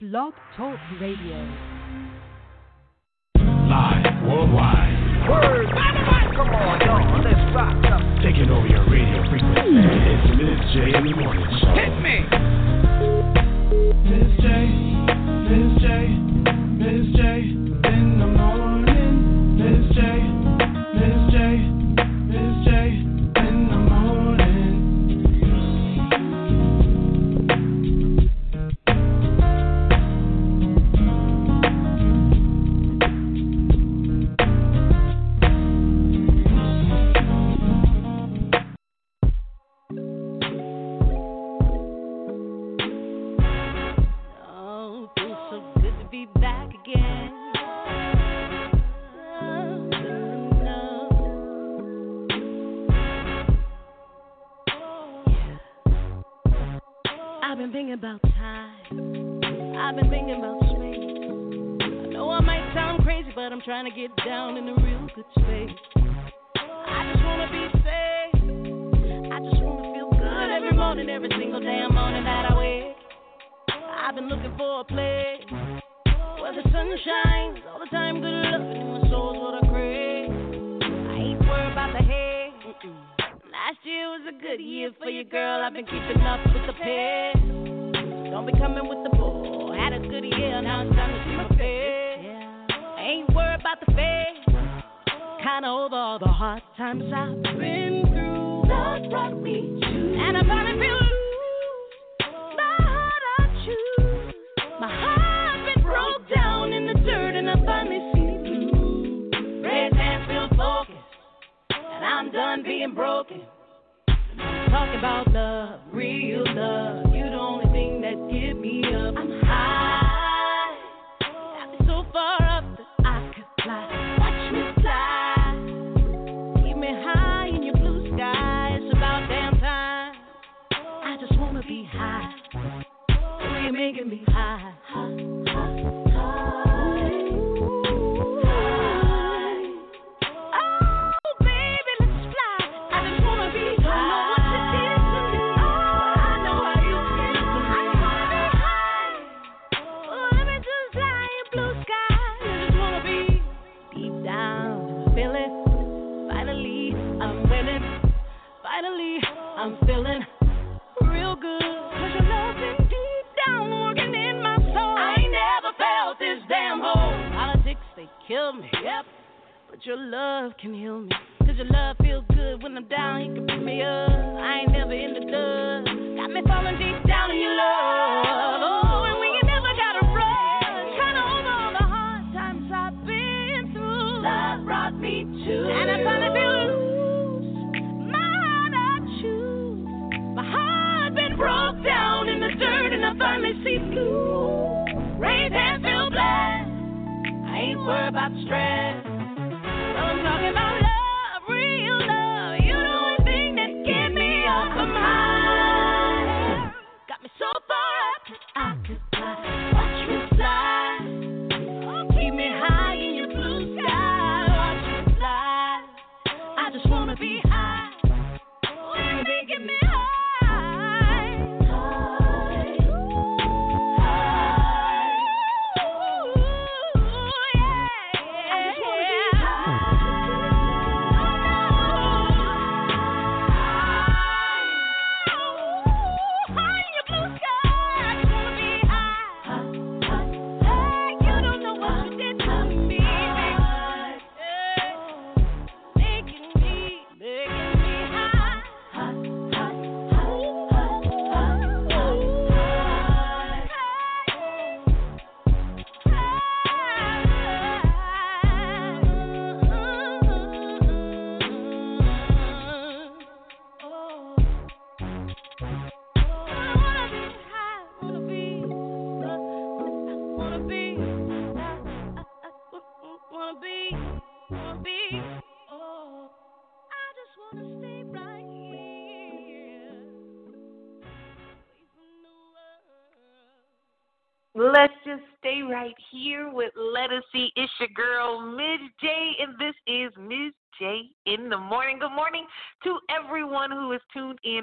Blog Talk Radio. Live worldwide. Word. Come on, y'all. Let's rock up. Taking over your radio frequency. It's Miz J in the morning show. Hit me. Miz J, Miz J, Miz J, all the hard times I've been through. Love brought me to, and I finally feel loose. My heart I choose. My heart been broke down in the dirt, and I finally see through. Red hands feel focused, and I'm done being broken. Talking about love, real love. Oh. Your love can heal me. Cause your love feels good when I'm down, you can pick me up. I ain't never in the dust. Got me falling deep down in your love. Oh, and we ain't never gotta rush. Kinda over all the hard times I've been through. Love brought me to. And I finally feel loose. My heart I choose. My heart been broke down in the dirt, and I finally see blue. Raised hands feel blessed. I ain't worried about stress.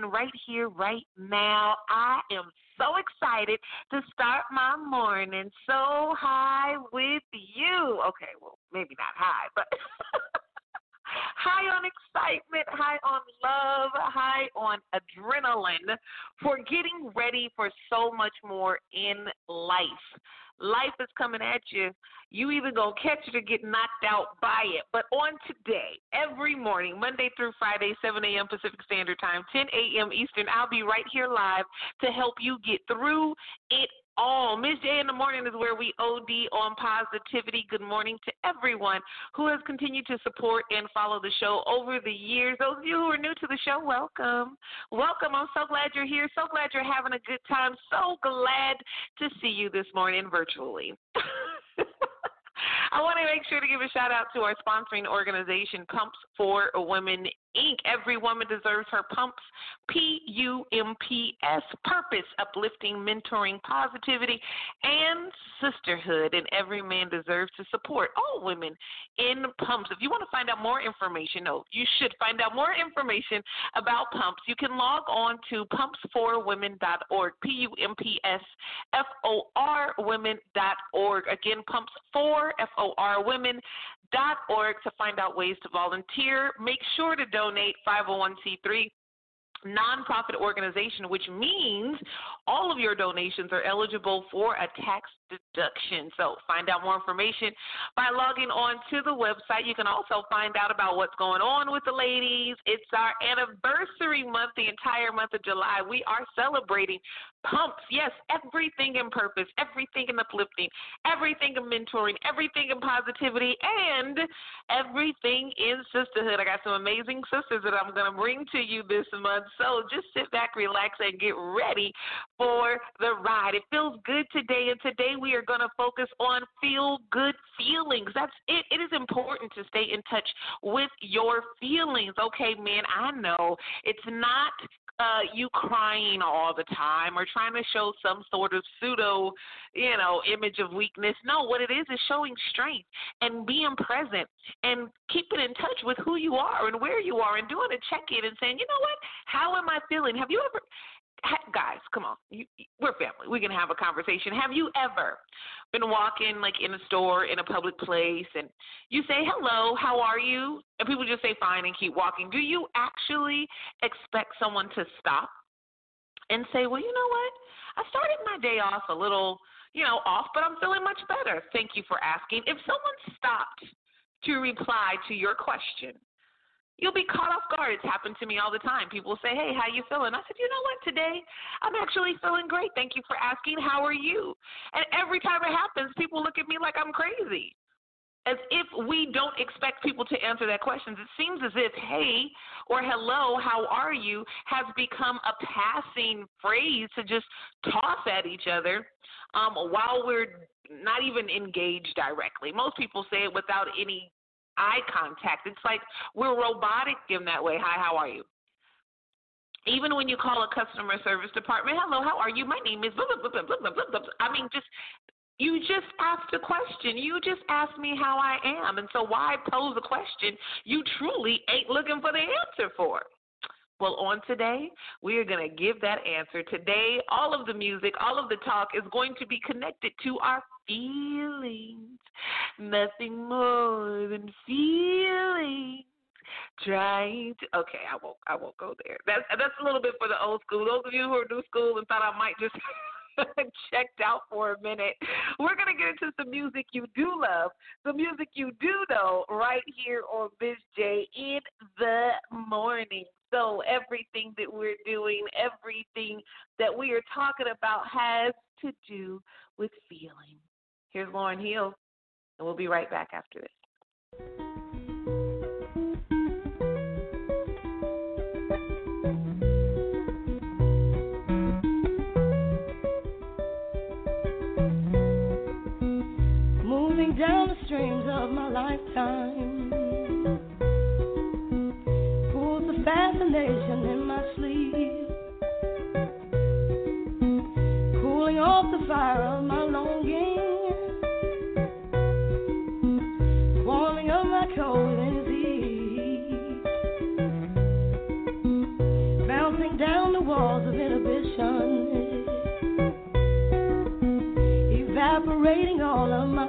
Right here, right now. I am so excited to start my morning so high with you. Okay, well, maybe not high, but. high on excitement, high on love, high on adrenaline for getting ready for so much more in life. Life is coming at you. You either gonna catch it or get knocked out by it. But on today, every morning, Monday through Friday, 7 a.m. Pacific Standard Time, 10 a.m. Eastern, I'll be right here live to help you get through it all. Miz J in the morning is where we OD on positivity. Good morning to everyone who has continued to support and follow the show over the years. Those of you who are new to the show, welcome. Welcome. I'm so glad you're here. So glad you're having a good time. So glad to see you this morning virtually. I want to make sure to give a shout out to our sponsoring organization, Pumps for Women Inc. Every woman deserves her pumps. P U M P S. Purpose, uplifting, mentoring, positivity, and sisterhood. And every man deserves to support all women in pumps. If you want to find out more information, no, you should find out more information about pumps. You can log on to pumpsforwomen.org. P U M P S F O R women.org. Again, pumps for F O R women org to find out ways to volunteer. Make sure to donate 501c3 nonprofit organization, which means all of your donations are eligible for a tax deduction. So find out more information by logging on to the website. You can also find out about what's going on with the ladies. It's our anniversary month, the entire month of July. We are celebrating pumps. Yes, everything in purpose, everything in uplifting, everything in mentoring, everything in positivity, and everything in sisterhood. I got some amazing sisters that I'm going to bring to you this month. So just sit back, relax, and get ready for the ride. It feels good today, and today we are going to focus on feel good feelings. That's it. It is important to stay in touch with your feelings. Okay, man, I know it's not uh, you crying all the time or trying to show some sort of pseudo, you know, image of weakness. No, what it is is showing strength and being present and keeping in touch with who you are and where you are and doing a check in and saying, you know what, how am I feeling? Have you ever guys, come on, you, we're family. We can have a conversation. Have you ever been walking like in a store in a public place and you say hello, how are you, and people just say fine and keep walking? Do you actually expect someone to stop and say, well, you know what? I started my day off a little, you know, off, but I'm feeling much better. Thank you for asking. If someone stopped to reply to your question You'll be caught off guard. It's happened to me all the time. People say, "Hey, how you feeling?" I said, "You know what? Today, I'm actually feeling great. Thank you for asking. How are you?" And every time it happens, people look at me like I'm crazy. As if we don't expect people to answer that question. It seems as if "Hey" or "Hello, how are you?" has become a passing phrase to just toss at each other um, while we're not even engaged directly. Most people say it without any eye contact. It's like we're robotic in that way. Hi, how are you? Even when you call a customer service department, hello, how are you? My name is blah, blah, blah, blah, blah, blah, blah. I mean, just you just asked a question. You just asked me how I am. And so why pose a question you truly ain't looking for the answer for? Well, on today, we are going to give that answer. Today, all of the music, all of the talk is going to be connected to our feelings. Nothing more than feelings. Trying to okay, I won't I won't go there. That's that's a little bit for the old school. Those of you who are new school and thought I might just checked out for a minute. We're going to get into some music you do love, some music you do know right here on Miz J in the morning so everything that we're doing, everything that we are talking about has to do with feeling. Here's Lauryn Hill, and we'll be right back after this. Moving down the streams of my lifetime imagination in my sleep, cooling off the fire of my longing, warming up my cold and bouncing down the walls of inhibition, evaporating all of my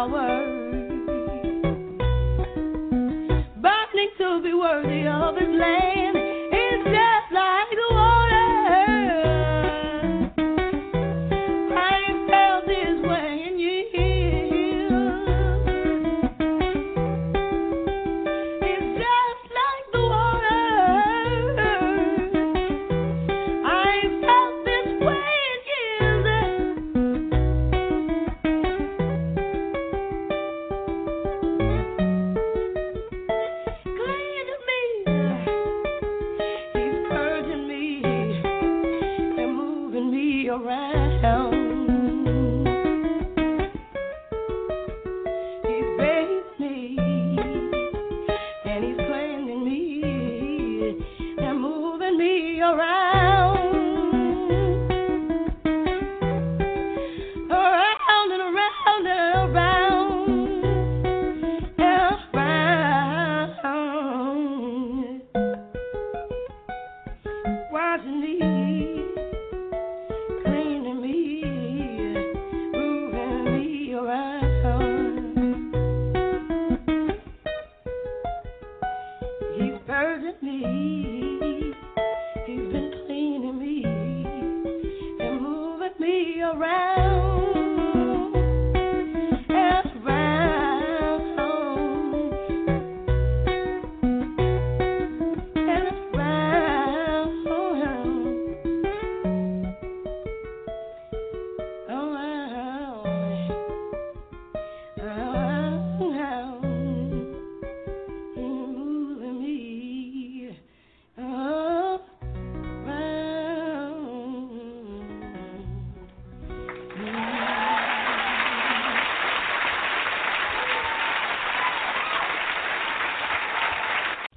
Power. around.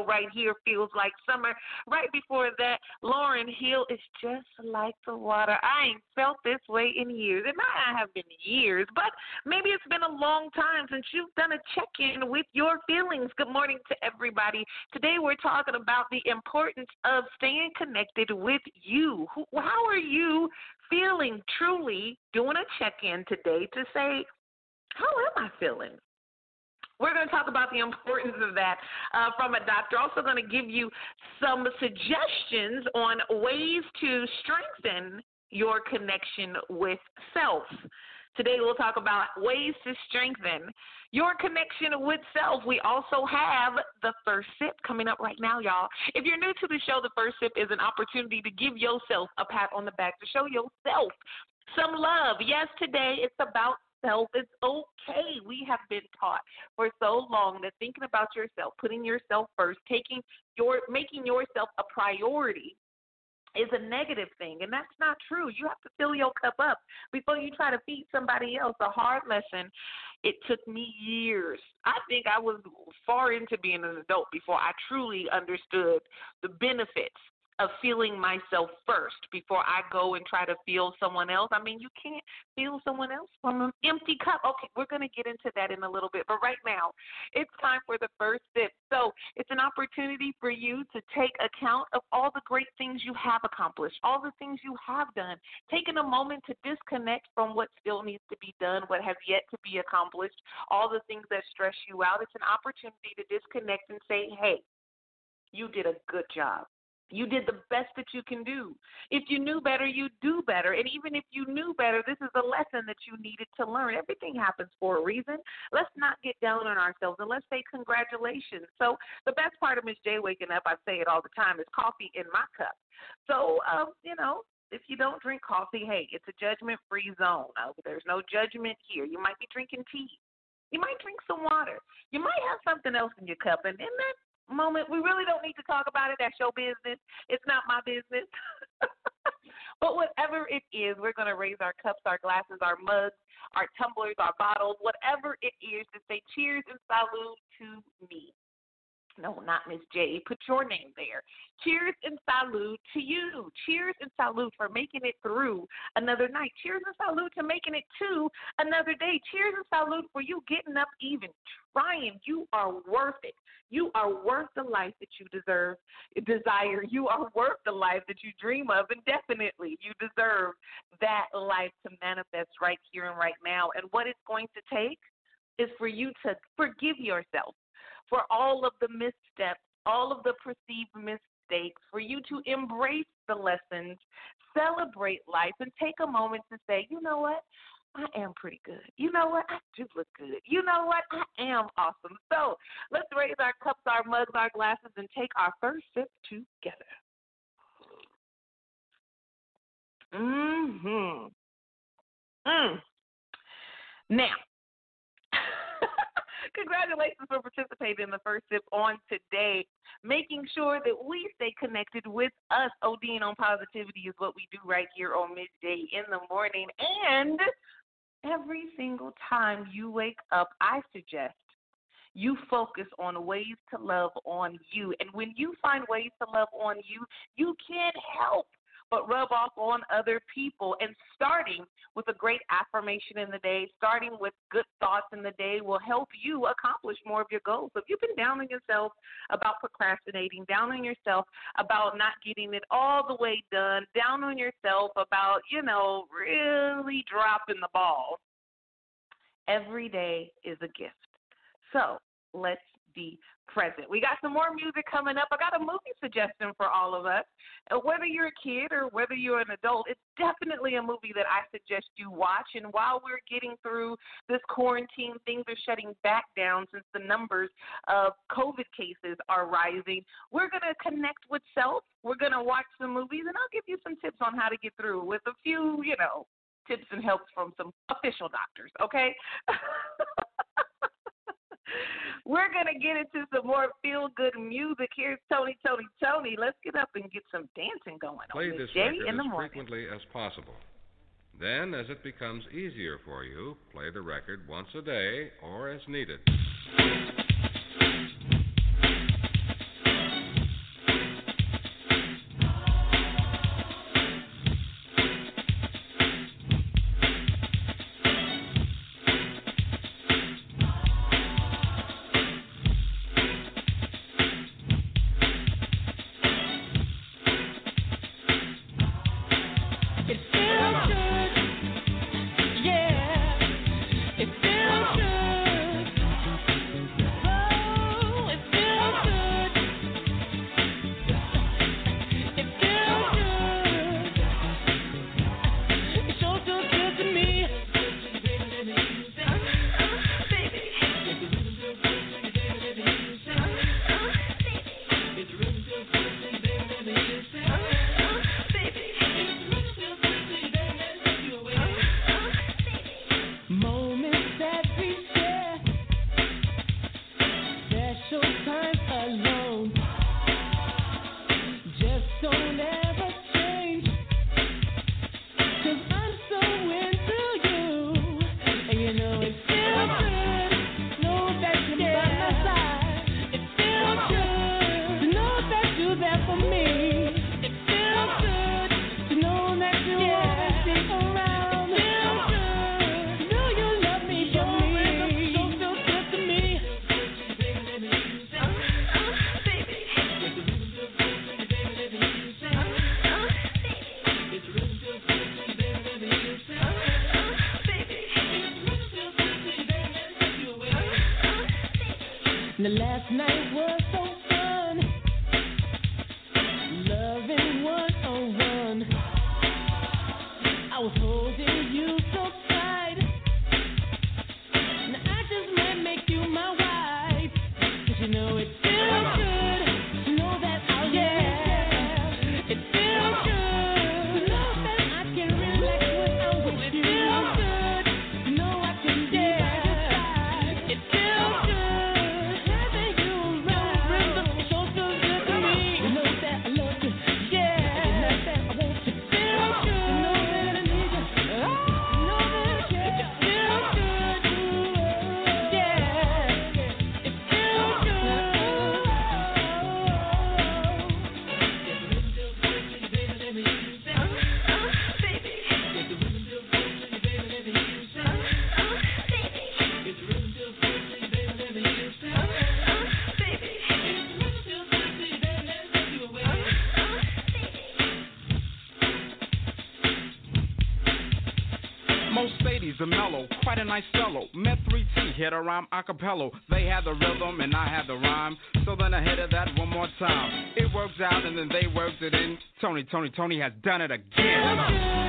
Right here feels like summer. Right before that, Lauryn Hill is just like the water. I ain't felt this way in years. It might have been years, but maybe it's been a long time since you've done a check in with your feelings. Good morning to everybody. Today we're talking about the importance of staying connected with you. How are you feeling truly? Doing a check in today to say, how am I feeling? We're going to talk about the importance of that uh, from a doctor. Also, going to give you some suggestions on ways to strengthen your connection with self. Today, we'll talk about ways to strengthen your connection with self. We also have the first sip coming up right now, y'all. If you're new to the show, the first sip is an opportunity to give yourself a pat on the back, to show yourself some love. Yes, today it's about self. It's okay. We have been taught for so long that thinking about yourself, putting yourself first, taking your making yourself a priority is a negative thing, and that's not true. You have to fill your cup up before you try to feed somebody else. A hard lesson. It took me years. I think I was far into being an adult before I truly understood the benefits of feeling myself first before I go and try to feel someone else. I mean, you can't feel someone else from an empty cup. Okay, we're going to get into that in a little bit, but right now, it's time for the first sip. So, it's an opportunity for you to take account of all the great things you have accomplished, all the things you have done, taking a moment to disconnect from what still needs to be done, what has yet to be accomplished, all the things that stress you out. It's an opportunity to disconnect and say, "Hey, you did a good job." You did the best that you can do. If you knew better, you do better. And even if you knew better, this is a lesson that you needed to learn. Everything happens for a reason. Let's not get down on ourselves and let's say congratulations. So the best part of Miz J waking up, I say it all the time, is coffee in my cup. So um, you know, if you don't drink coffee, hey, it's a judgment free zone. Uh, there's no judgment here. You might be drinking tea. You might drink some water. You might have something else in your cup, and in that moment. We really don't need to talk about it. That's your business. It's not my business. but whatever it is, we're going to raise our cups, our glasses, our mugs, our tumblers, our bottles, whatever it is, to say cheers and salute to me. No, not Miz J. Put your name there. Cheers and salute to you. Cheers and salute for making it through another night. Cheers and salute to making it to another day. Cheers and salute for you getting up even trying. You are worth it. You are worth the life that you deserve, desire. You are worth the life that you dream of, and definitely you deserve that life to manifest right here and right now. And what it's going to take is for you to forgive yourself for all of the missteps, all of the perceived mistakes, for you to embrace the lessons, celebrate life, and take a moment to say, you know what? I am pretty good. You know what? I do look good. You know what? I am awesome. So let's raise our cups, our mugs, our glasses, and take our first sip together. Mm-hmm. Mm. Now, congratulations for participating in the first sip on today. Making sure that we stay connected with us. ODing on positivity is what we do right here on Miz J in the morning. And every single time you wake up, I suggest you focus on ways to love on you. And when you find ways to love on you, you can't help but rub off on other people. And starting with a great affirmation in the day, starting with good thoughts in the day will help you accomplish more of your goals. So if you've been down on yourself about procrastinating, down on yourself about not getting it all the way done, down on yourself about, you know, really dropping the ball, every day is a gift. So let's be present. We got some more music coming up. I got a movie suggestion for all of us. Uh, Whether you're a kid or whether you're an adult, it's definitely a movie that I suggest you watch. And while we're getting through this quarantine, things are shutting back down since the numbers of COVID cases are rising. We're going to connect with self. We're going to watch some movies, and I'll give you some tips on how to get through with a few, you know, tips and helps from some official doctors, okay? We're going to get into some more feel good music. Here's Tony, Tony, Tony. Let's get up and get some dancing going Play on. Play this record as morning. frequently as possible. Then, as it becomes easier for you, play the record once a day or as needed. care to rhyme acapella. They had the rhythm and I had the rhyme. So then I of it that one more time. It works out and then they worked it in. Tony, Tony, Tony has done it again.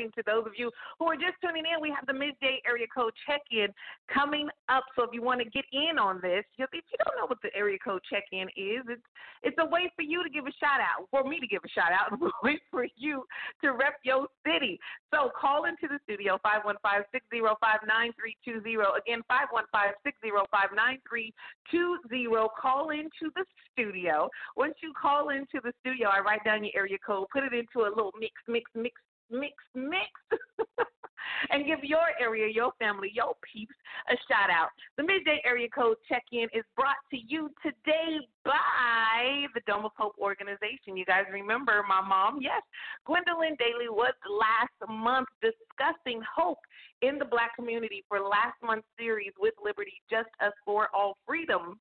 Morning to those of you who are just tuning in. We have the midday area code check in coming up. So if you want to get in on this, if you don't know what the area code check in is, it's it's a way for you to give a shout out, for me to give a shout out, and a way for you to rep your city. So call into the studio 515 605 9320. Again, 515 605 9320. Call into the studio. Once you call into the studio, I write down your area code, put it into a little mix, mix, mix, mix, mix, and give your area, your family, your peeps a shout out. The midday area code check in is brought to you today by the Dome of Hope organization. You guys remember my mom? Yes, Gwendolyn Daly was last month discussing hope in the black community for last month's series with Liberty, Just Us for All Freedom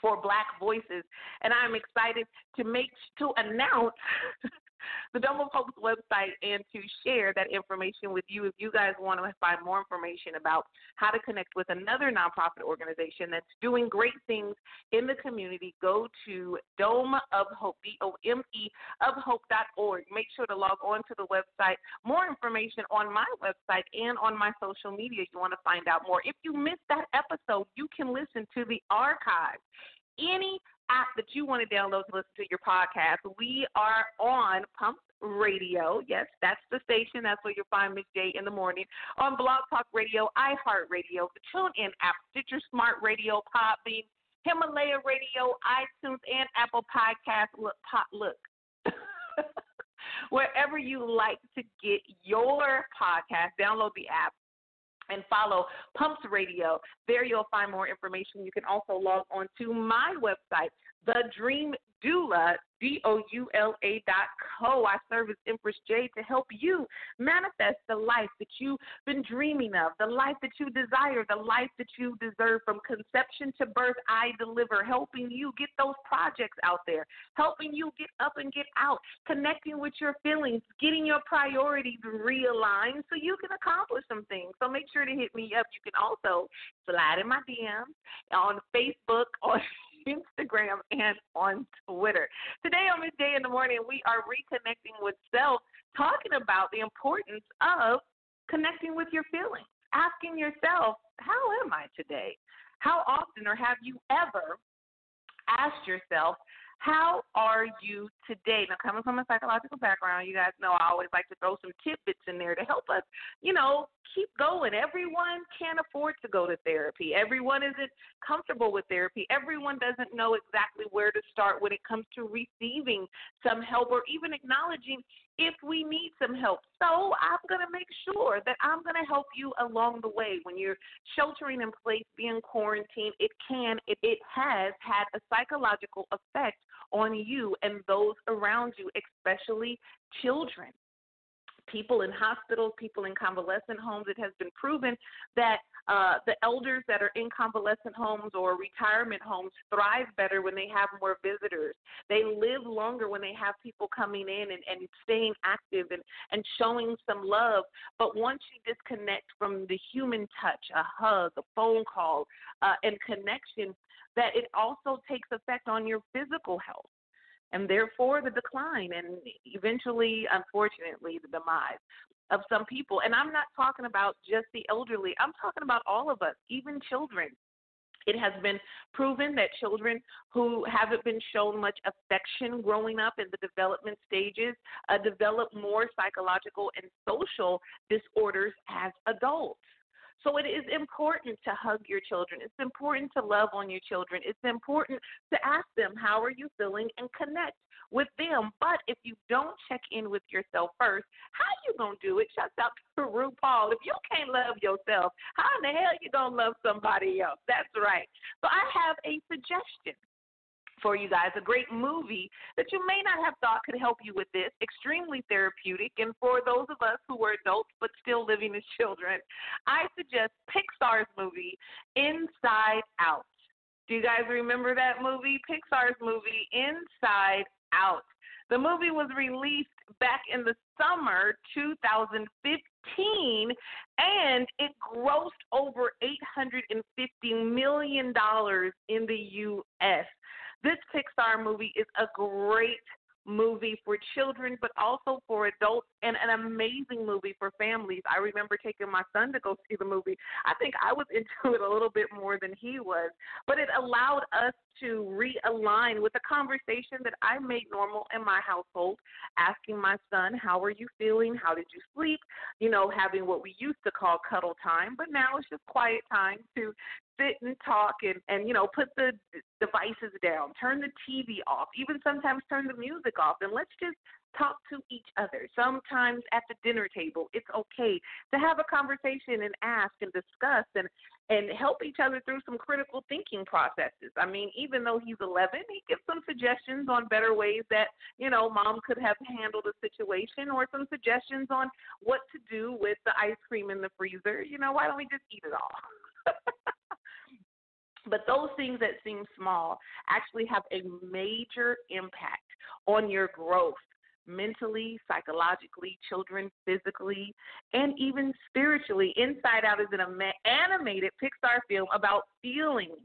for Black Voices, and I'm excited to make to announce the Dome of Hope's website and to share that information with you. If you guys want to find more information about how to connect with another nonprofit organization that's doing great things in the community, go to Dome of Hope, D O M E of Hope.org. Make sure to log on to the website. More information on my website and on my social media. You want to find out more. If you missed that episode, you can listen to the archive any app that you want to download to listen to your podcast. We are on Pump Radio. Yes, that's the station. That's where you'll find Miz J in the morning. On Blog Talk Radio, iHeartRadio, the TuneIn app, Stitcher Smart Radio, Podbean, Himalaya Radio, iTunes, and Apple Podcasts. Look, pop, look. Wherever you like to get your podcast, download the app and follow Pumps Radio. There you'll find more information. You can also log on to my website, The Dream Doula, D O U L A dot co. I serve as Empress J to help you manifest the life that you've been dreaming of, the life that you desire, the life that you deserve from conception to birth. I deliver, helping you get those projects out there, helping you get up and get out, connecting with your feelings, getting your priorities realigned so you can accomplish some things. So make sure to hit me up. You can also slide in my DMs on Facebook, on Instagram, and on Twitter. Today on this day in the Morning, we are reconnecting with self, talking about the importance of connecting with your feelings, asking yourself, How am I today? How often, or have you ever asked yourself, how are you today? Now, coming from a psychological background, you guys know I always like to throw some tidbits in there to help us, you know, keep going. Everyone can't afford to go to therapy. Everyone isn't comfortable with therapy. Everyone doesn't know exactly where to start when it comes to receiving some help or even acknowledging if we need some help. So I'm going to make sure that I'm going to help you along the way. When you're sheltering in place, being quarantined, it can, it, it has had a psychological effect on you and those around you, especially children. People in hospitals, people in convalescent homes, it has been proven that uh, the elders that are in convalescent homes or retirement homes thrive better when they have more visitors. They live longer when they have people coming in and, and staying active and, and showing some love. But once you disconnect from the human touch, a hug, a phone call, uh, and connection, that it also takes effect on your physical health and therefore the decline and eventually, unfortunately, the demise of some people. And I'm not talking about just the elderly, I'm talking about all of us, even children. It has been proven that children who haven't been shown much affection growing up in the development stages uh, develop more psychological and social disorders as adults. So it is important to hug your children. It's important to love on your children. It's important to ask them, how are you feeling, and connect with them. But if you don't check in with yourself first, how you gonna do it? Shouts out to RuPaul. If you can't love yourself, how in the hell you gonna love somebody else? That's right. So I have a suggestion for you guys, a great movie that you may not have thought could help you with this, extremely therapeutic. And for those of us who are adults but still living as children, I suggest Pixar's movie, Inside Out. Do you guys remember that movie? Pixar's movie, Inside Out. The movie was released back in the summer 2015 and it grossed over $850 million in the U.S. This Pixar movie is a great movie for children, but also for adults, and an amazing movie for families. I remember taking my son to go see the movie. I think I was into it a little bit more than he was, but it allowed us to realign with a conversation that I made normal in my household, asking my son, How are you feeling? How did you sleep? You know, having what we used to call cuddle time, but now it's just quiet time to sit and talk and and you know put the devices down turn the tv off even sometimes turn the music off and let's just talk to each other. Sometimes at the dinner table it's okay to have a conversation and ask and discuss and and help each other through some critical thinking processes. I mean even though he's 11 he gives some suggestions on better ways that you know mom could have handled a situation or some suggestions on what to do with the ice cream in the freezer. You know why don't we just eat it all but those things that seem small actually have a major impact on your growth mentally, psychologically, children physically, and even spiritually. Inside Out is an animated Pixar film about feelings.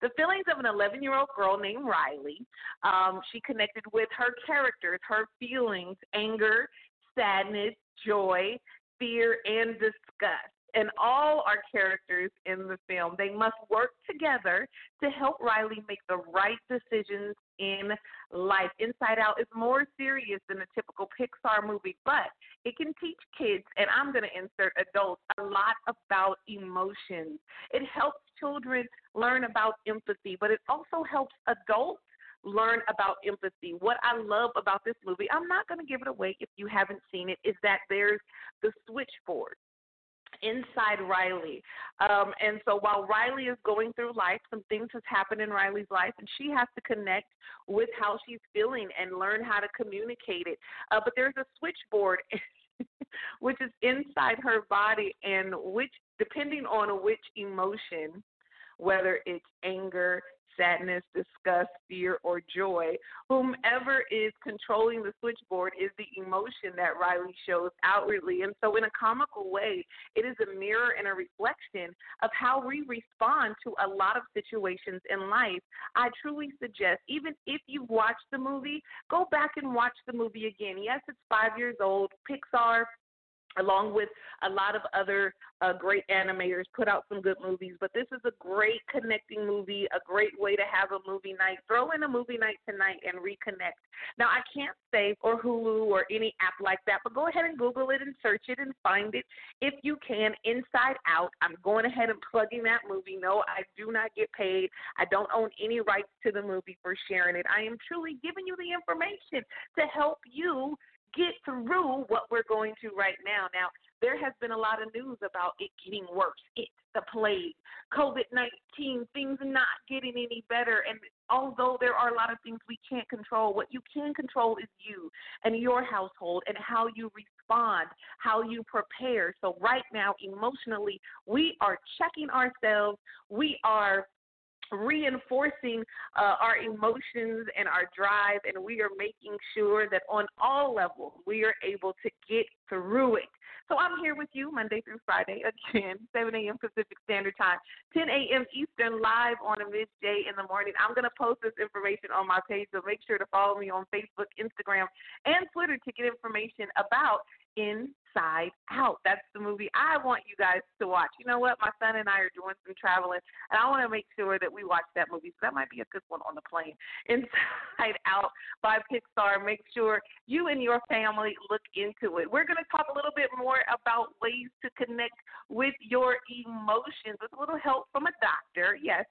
The feelings of an 11 year old girl named Riley. Um, she connected with her characters, her feelings, anger, sadness, joy, fear, and disgust and all our characters in the film, they must work together to help Riley make the right decisions in life. Inside Out is more serious than a typical Pixar movie, but it can teach kids, and I'm going to insert adults, a lot about emotions. It helps children learn about empathy, but it also helps adults learn about empathy. What I love about this movie, I'm not going to give it away if you haven't seen it, is that there's the switchboard inside Riley. Um, and so while Riley is going through life, some things has happened in Riley's life, and she has to connect with how she's feeling and learn how to communicate it. Uh, but there's a switchboard. which is inside her body and which depending on which emotion whether it's anger sadness, disgust, fear, or joy. Whomever is controlling the switchboard is the emotion that Riley shows outwardly. And so, in a comical way, it is a mirror and a reflection of how we respond to a lot of situations in life. I truly suggest, even if you've watched the movie, go back and watch the movie again. Yes, it's five years old. Pixar along with a lot of other uh, great animators, put out some good movies. But this is a great connecting movie, a great way to have a movie night. Throw in a movie night tonight and reconnect. Now, I can't say or Hulu or any app like that, but go ahead and Google it and search it and find it if you can. Inside Out. I'm going ahead and plugging that movie. No, I do not get paid. I don't own any rights to the movie for sharing it. I am truly giving you the information to help you get through what we're going to right now. Now, there has been a lot of news about it getting worse. It, the plague, COVID 19, things not getting any better. And although there are a lot of things we can't control, what you can control is you and your household and how you respond, how you prepare. So, right now, emotionally, we are checking ourselves. We are reinforcing uh, our emotions and our drive, and we are making sure that on all levels we are able to get through it. So I'm here with you Monday through Friday again, 7 a.m. Pacific Standard Time, 10 a.m. Eastern, live on a. J in the morning. I'm going to post this information on my page, so make sure to follow me on Facebook, Instagram, and Twitter to get information about Inside Out. That's the movie I want you guys to watch. You know what? My son and I are doing some traveling, and I want to make sure that we watch that movie. So that might be a good one on the plane. Inside Out by Pixar. Make sure you and your family look into it. We're going to talk a little bit more about ways to connect with your emotions with a little help from a doctor. Yes,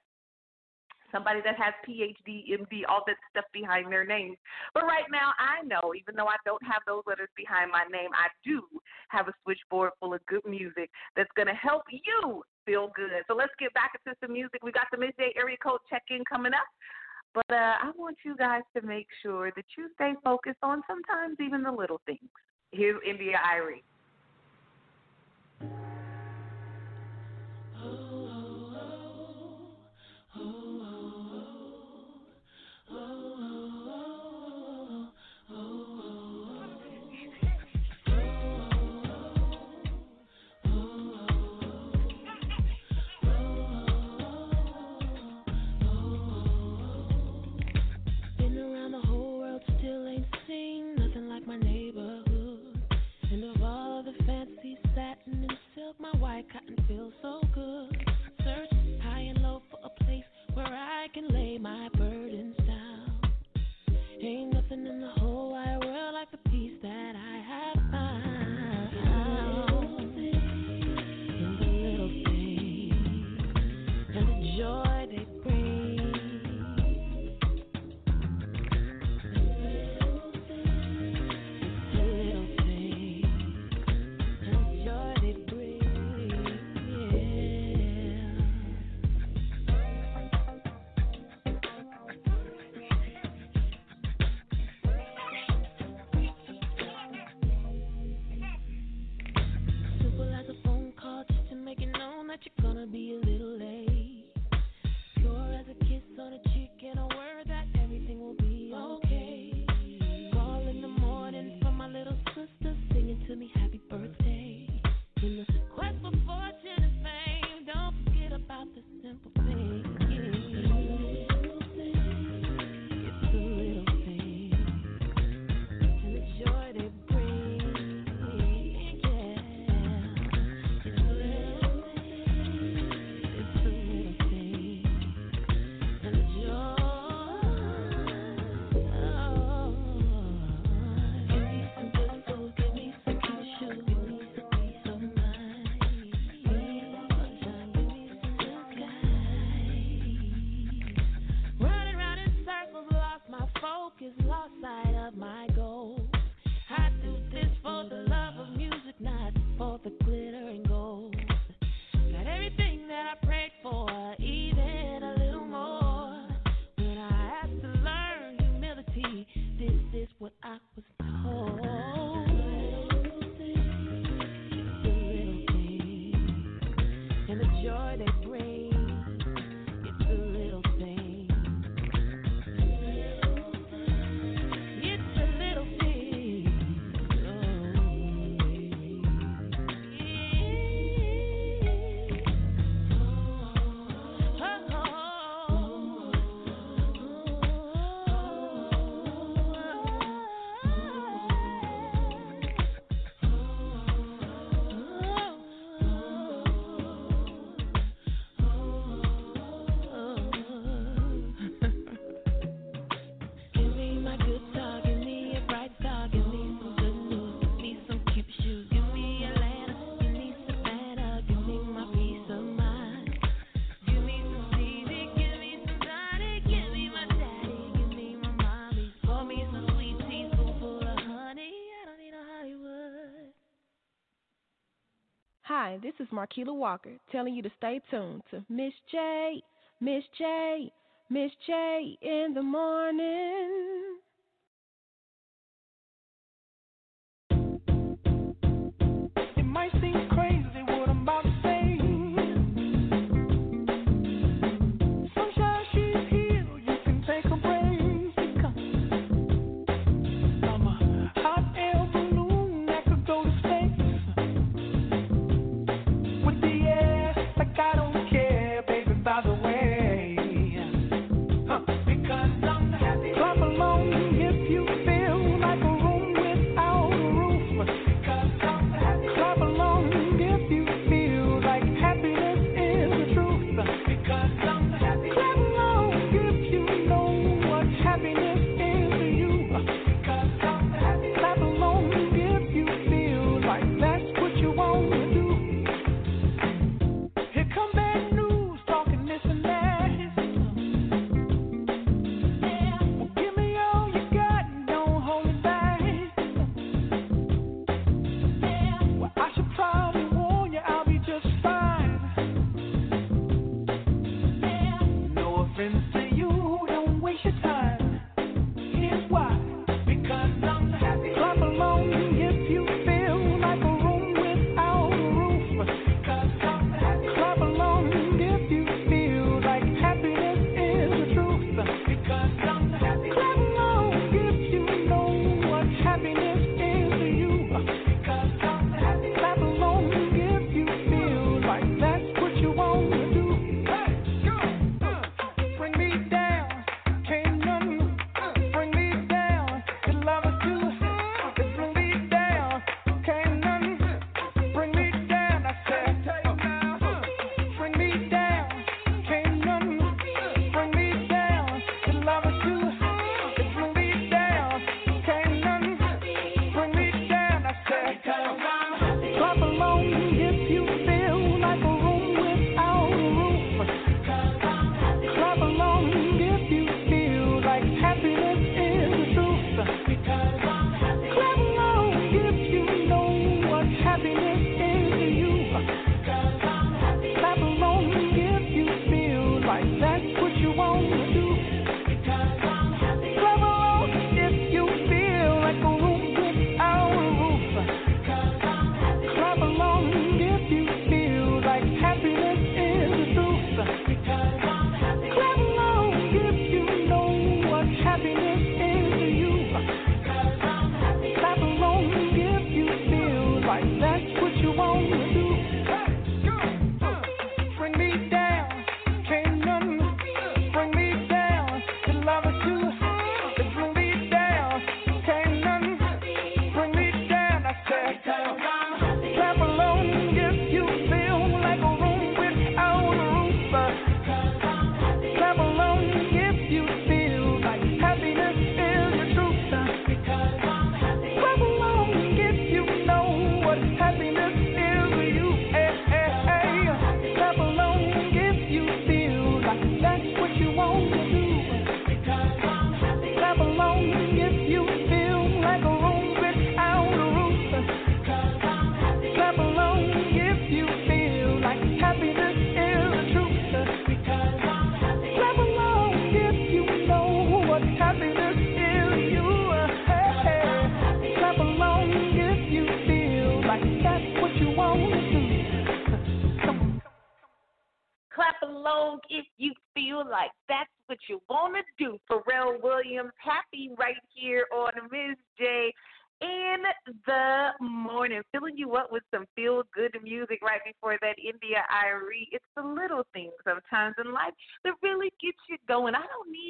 somebody that has PhD, MD, all that stuff behind their name. But right now, I know, even though I don't have those letters behind my name, I do have a switchboard full of good music that's going to help you feel good. So let's get back into some music. We got the midday area code check in coming up. But uh, I want you guys to make sure that you stay focused on sometimes even the little things. Here's India.Arie. Been This is Marquela Walker telling you to stay tuned to Miz J, Miz J, Miz J in the morning.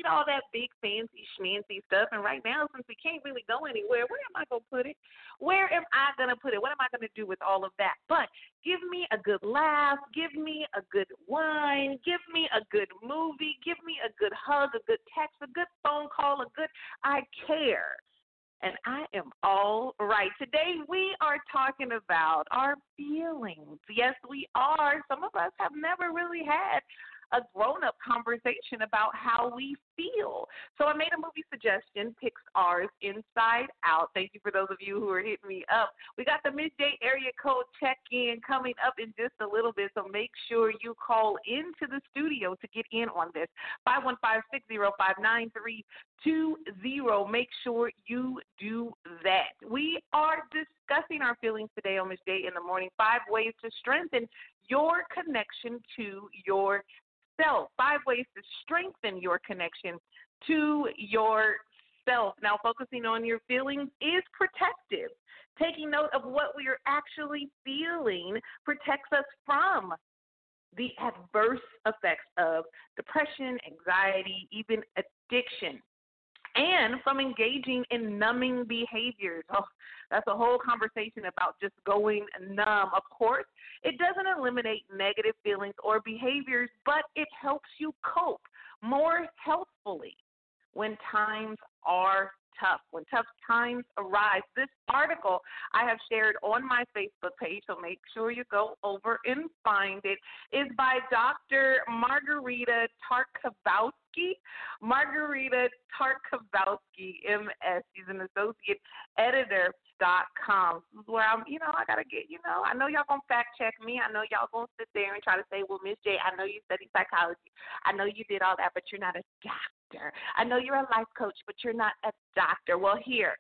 All that big fancy schmancy stuff. And right now, since we can't really go anywhere, where am I gonna put it? Where am I gonna put it? What am I gonna do with all of that? But give me a good laugh, give me a good wine, give me a good movie, give me a good hug, a good text, a good phone call, a good I care and I am all right. Today we are talking about our feelings. Yes, we are. Some of us have never really had a grown up conversation about how we feel. So I made a movie suggestion, Pixar's Inside Out. Thank you for those of you who are hitting me up. We got the midday area code check in coming up in just a little bit, so make sure you call into the studio to get in on this. 515-605-9320. Make sure you do that. We are discussing our feelings today on this day in the morning. Five ways to strengthen your connection to your self. Five ways to strengthen your connection to yourself. Now, focusing on your feelings is protective. Taking note of what we are actually feeling protects us from the adverse effects of depression, anxiety, even addiction and from engaging in numbing behaviors. Oh, that's a whole conversation about just going numb. Of course, it doesn't eliminate negative feelings or behaviors, but it helps you cope more healthfully when times are tough, when tough times arise. This article I have shared on my Facebook page, so make sure you go over and find it, is by Dr. Margarita Tartakovsky. Margarita Tartakovsky, MS. She's an associate editor dot com. This is where I'm, you know, I gotta get, you know, I know y'all gonna fact check me. I know y'all gonna sit there and try to say, well, Miz J, I know you studied psychology. I know you did all that, but you're not a doctor. I know you're a life coach, but you're not a doctor. Well, here,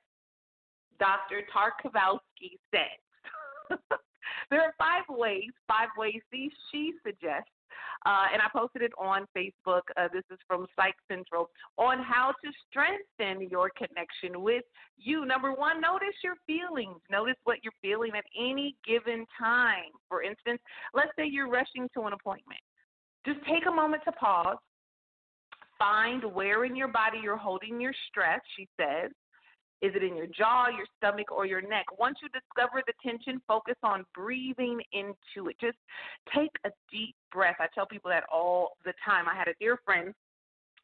Dr. Tartakovsky says there are five ways, five ways these she suggests uh, and I posted it on Facebook. Uh, this is from Psych Central on how to strengthen your connection with you. Number one, notice your feelings. Notice what you're feeling at any given time. For instance, let's say you're rushing to an appointment. Just take a moment to pause. Find where in your body you're holding your stress, she says. Is it in your jaw, your stomach, or your neck? Once you discover the tension, focus on breathing into it. Just take a deep breath. I tell people that all the time. I had a dear friend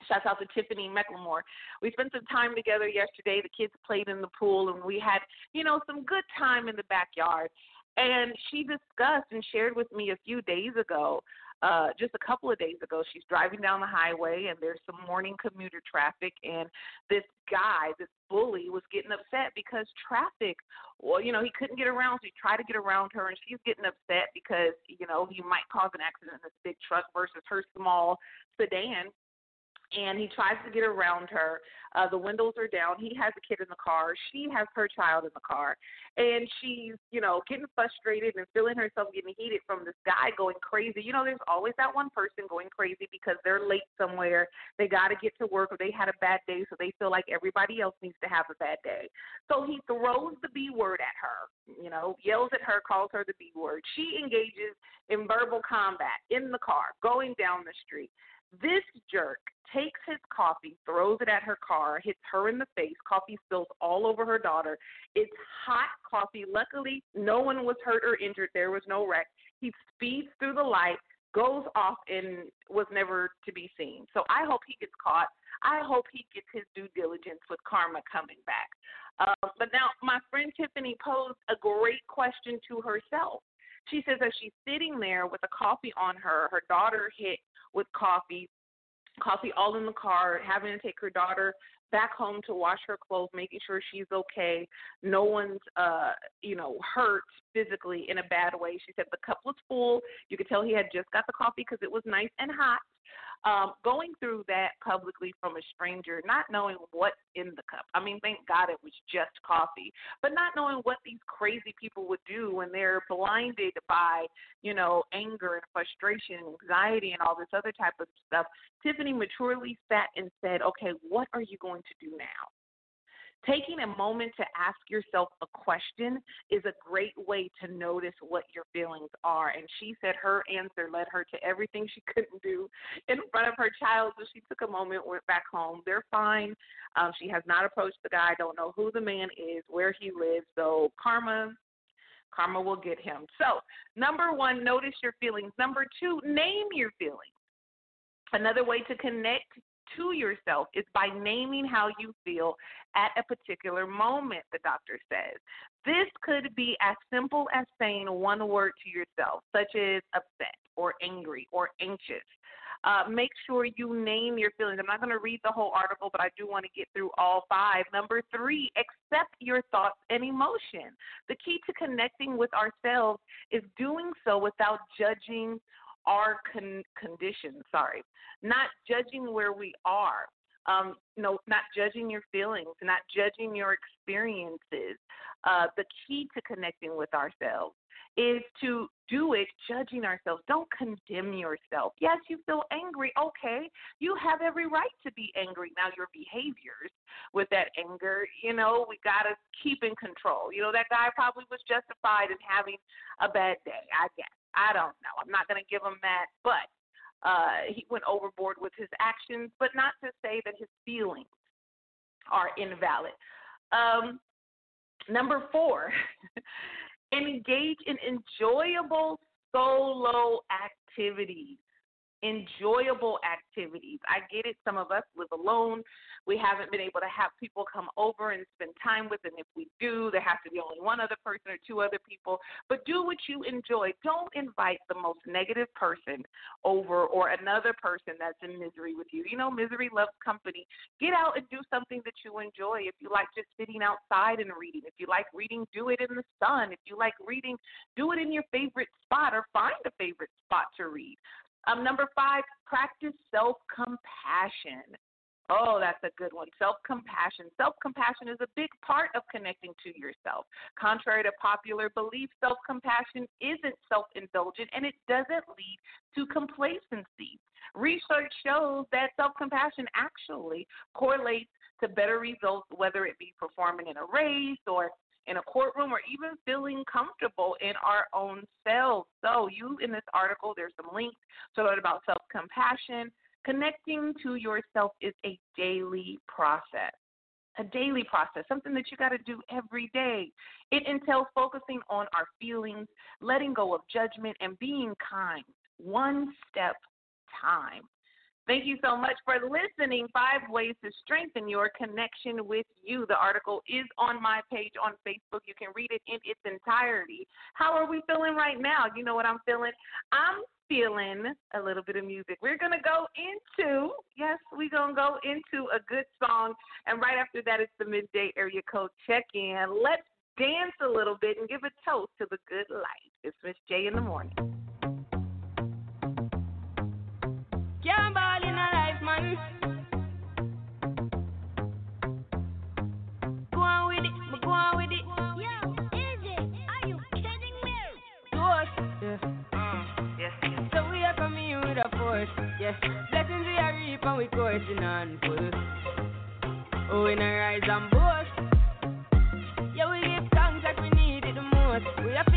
Shouts out to Tiffany Mecklemore. We spent some time together yesterday. The kids played in the pool, and we had, you know, some good time in the backyard. And she discussed and shared with me a few days ago uh, just a couple of days ago, she's driving down the highway and there's some morning commuter traffic, and this guy, this bully, was getting upset because traffic. Well, you know, he couldn't get around, so he tried to get around her, and she's getting upset because you know he might cause an accident in this big truck versus her small sedan and he tries to get around her. Uh, the windows are down. He has a kid in the car. She has her child in the car. And she's, you know, getting frustrated and feeling herself getting heated from this guy going crazy. You know, there's always that one person going crazy because they're late somewhere. They got to get to work or they had a bad day, so they feel like everybody else needs to have a bad day. So he throws the B word at her, you know, yells at her, calls her the B word. She engages in verbal combat in the car, going down the street. This jerk takes his coffee, throws it at her car, hits her in the face. Coffee spills all over her daughter. It's hot coffee. Luckily, no one was hurt or injured. There was no wreck. He speeds through the light, goes off, and was never to be seen. So I hope he gets caught. I hope he gets his due diligence with karma coming back. Uh, but now, my friend Tiffany posed a great question to herself. She says as she's sitting there with a coffee on her, her daughter hit with coffee, coffee all in the car, having to take her daughter back home to wash her clothes, making sure she's okay. No one's uh, you know, hurt physically in a bad way. She said the cup was full. You could tell he had just got the coffee because it was nice and hot. Um, going through that publicly from a stranger, not knowing what's in the cup. I mean, thank God it was just coffee, but not knowing what these crazy people would do when they're blinded by, you know, anger and frustration and anxiety and all this other type of stuff. Tiffany maturely sat and said, okay, what are you going to do now? Taking a moment to ask yourself a question is a great way to notice what your feelings are. And she said her answer led her to everything she couldn't do in front of her child. So she took a moment, went back home. They're fine. Um, she has not approached the guy, don't know who the man is, where he lives. So karma, karma will get him. So number one, notice your feelings. Number two, name your feelings. Another way to connect to yourself is by naming how you feel at a particular moment, the doctor says. This could be as simple as saying one word to yourself, such as upset or angry or anxious. Uh, make sure you name your feelings. I'm not going to read the whole article, but I do want to get through all five. Number three, accept your thoughts and emotion. The key to connecting with ourselves is doing so without judging our con- conditions. Sorry, not judging where we are. Um, no, not judging your feelings, not judging your experiences. Uh, the key to connecting with ourselves is to do it judging ourselves. Don't condemn yourself. Yes, you feel angry. Okay, you have every right to be angry. Now, your behaviors with that anger, you know, we got to keep in control. You know, that guy probably was justified in having a bad day, I guess. I don't know. I'm not going to give him that, but uh, he went overboard with his actions, but not to say that his feelings are invalid. Um, number four, engage in enjoyable solo activities. Enjoyable activities. I get it. Some of us live alone. We haven't been able to have people come over and spend time with, and if we do, there has to be only one other person or two other people. But do what you enjoy. Don't invite the most negative person over or another person that's in misery with you. You know, misery loves company. Get out and do something that you enjoy. If you like just sitting outside and reading, if you like reading, do it in the sun. If you like reading, do it in your favorite spot or find a favorite spot to read. Um, number five, practice self compassion. Oh, that's a good one. Self compassion. Self compassion is a big part of connecting to yourself. Contrary to popular belief, self compassion isn't self indulgent and it doesn't lead to complacency. Research shows that self compassion actually correlates to better results, whether it be performing in a race or in a courtroom or even feeling comfortable in our own selves. So, you in this article, there's some links to learn about self compassion. Connecting to yourself is a daily process. A daily process, something that you got to do every day. It entails focusing on our feelings, letting go of judgment, and being kind, one step time. Thank you so much for listening. Five ways to strengthen your connection with you. The article is on my page on Facebook. You can read it in its entirety. How are we feeling right now? You know what I'm feeling? I'm feeling a little bit of music. We're going to go into, yes, we're going to go into a good song. And right after that, it's the midday area code check in. Let's dance a little bit and give a toast to the good life. It's Miz J in the morning. Yeah, is it? Are you getting me? Mm. So we have a with a voice. Yes. Blessing we are reaping with course oh, in an hour. Oh, rise and boss. Yeah, we give thanks like we need it the most. We have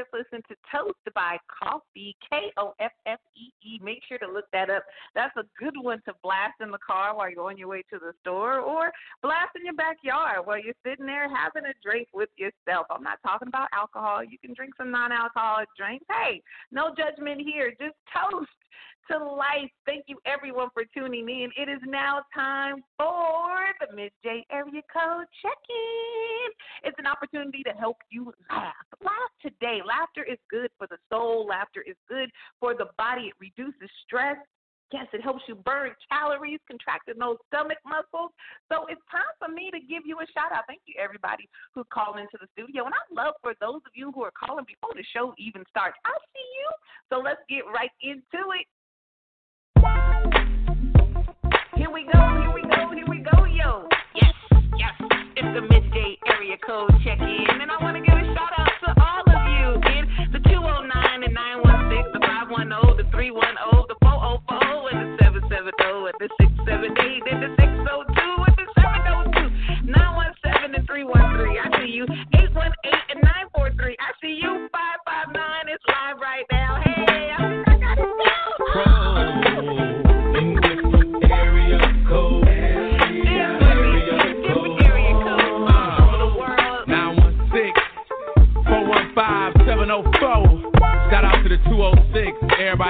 just listened to Toast by Koffee, K O F F E. Make sure to look that up. That's a good one to blast in the car while you're on your way to the store or blast in your backyard while you're sitting there having a drink with yourself. I'm not talking about alcohol. You can drink some non alcoholic drinks. Hey, no judgment here. Just toast to life. Thank you everyone for tuning in. It is now time for the Miz J Area Code Check-in. It's an opportunity to help you laugh. Laugh today. Laughter is good for the soul. Laughter is good for the body. It reduces stress. Yes, it helps you burn calories, contracting those stomach muscles. So it's time for me to give you a shout out. Thank you, everybody who's calling into the studio. And I love for those of you who are calling before the show even starts. I see you. So let's get right into it. Here we go, here we go, here we go, yo. Yes, yes, it's the midday area code check in. And I want to give a shout out to all of you in the 209 and 916, Oh, the 510, the 310, the 404, and the 770, and the 678, and the 602, and the 702, 917 and 313. I see you. 818 and 943. I see you. 559 is live right now. Hey, I think I got it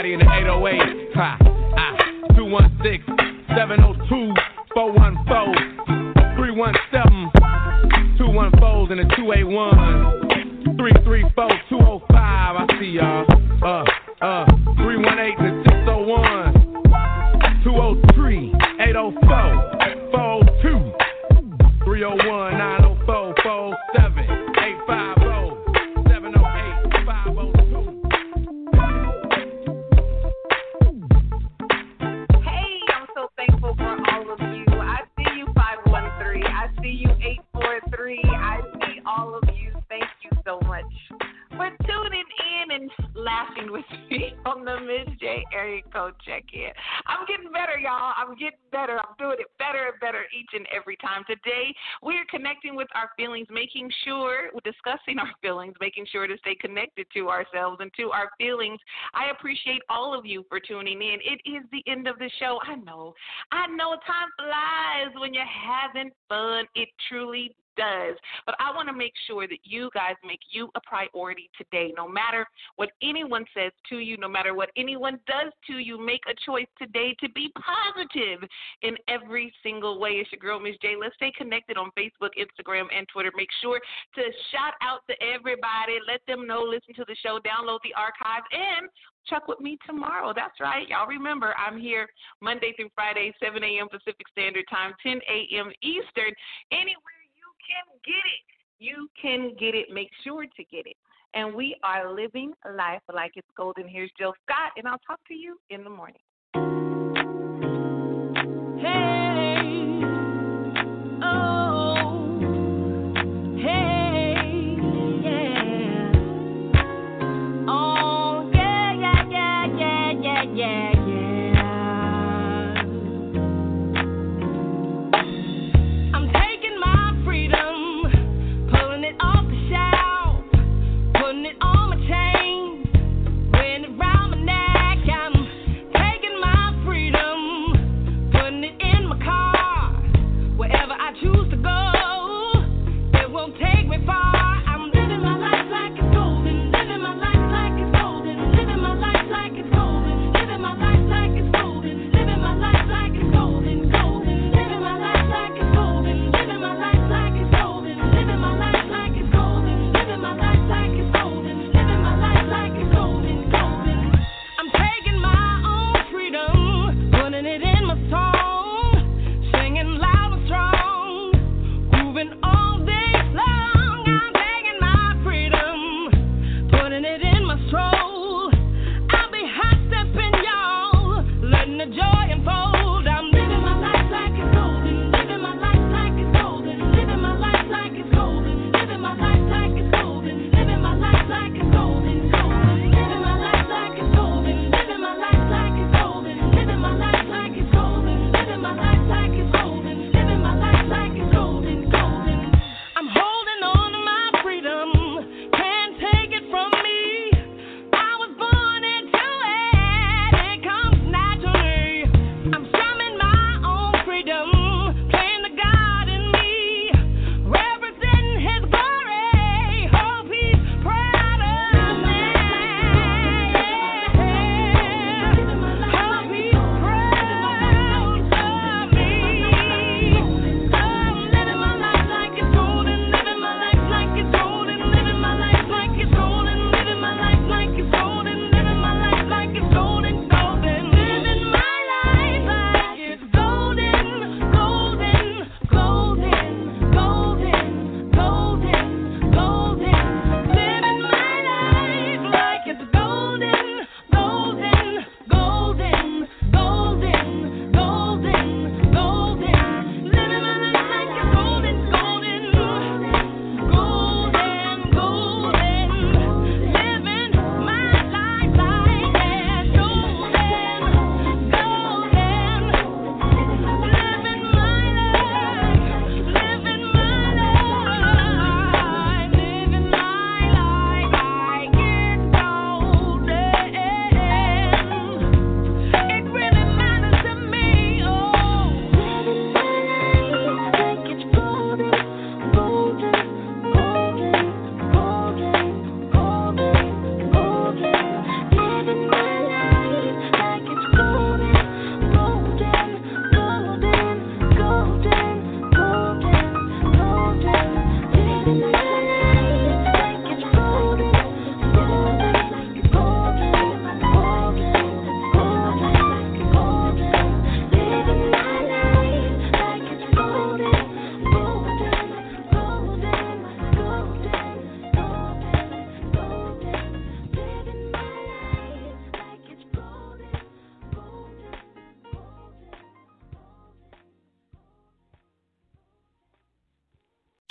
everybody in the 808. Ha, ah, 216 702 414 317 214 and the 281 334 205. I see y'all. Uh, uh, 318 and the 601 203 804 402 301 with our feelings, making sure, we're discussing our feelings, making sure to stay connected to ourselves and to our feelings. I appreciate all of you for tuning in. It is the end of the show. I know. I know time flies when you're having fun. It truly does. But I want to make sure that you guys make you a priority today. No matter what anyone says to you, no matter what anyone does to you, make a choice today to be positive in every single way. It's your girl, Miz J. Let's stay connected on Facebook, Instagram, and Twitter. Make sure to shout out to everybody. Let them know, listen to the show, download the archive, and check with me tomorrow. That's right. Y'all remember, I'm here Monday through Friday, 7 a.m. Pacific Standard Time, 10 a.m. Eastern. Anywhere can get it. You can get it. Make sure to get it. and we are living life like it's golden. Here's Jill Scott, and I'll talk to you in the morning.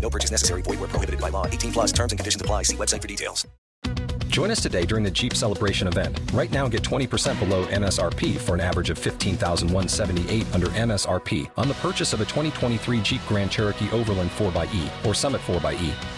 No purchase necessary. Void where prohibited by law. 18 plus terms and conditions apply. See website for details. Join us today during the Jeep Celebration event. Right now, get 20% below MSRP for an average of 15178 under MSRP on the purchase of a 2023 Jeep Grand Cherokee Overland 4xE or Summit 4xE.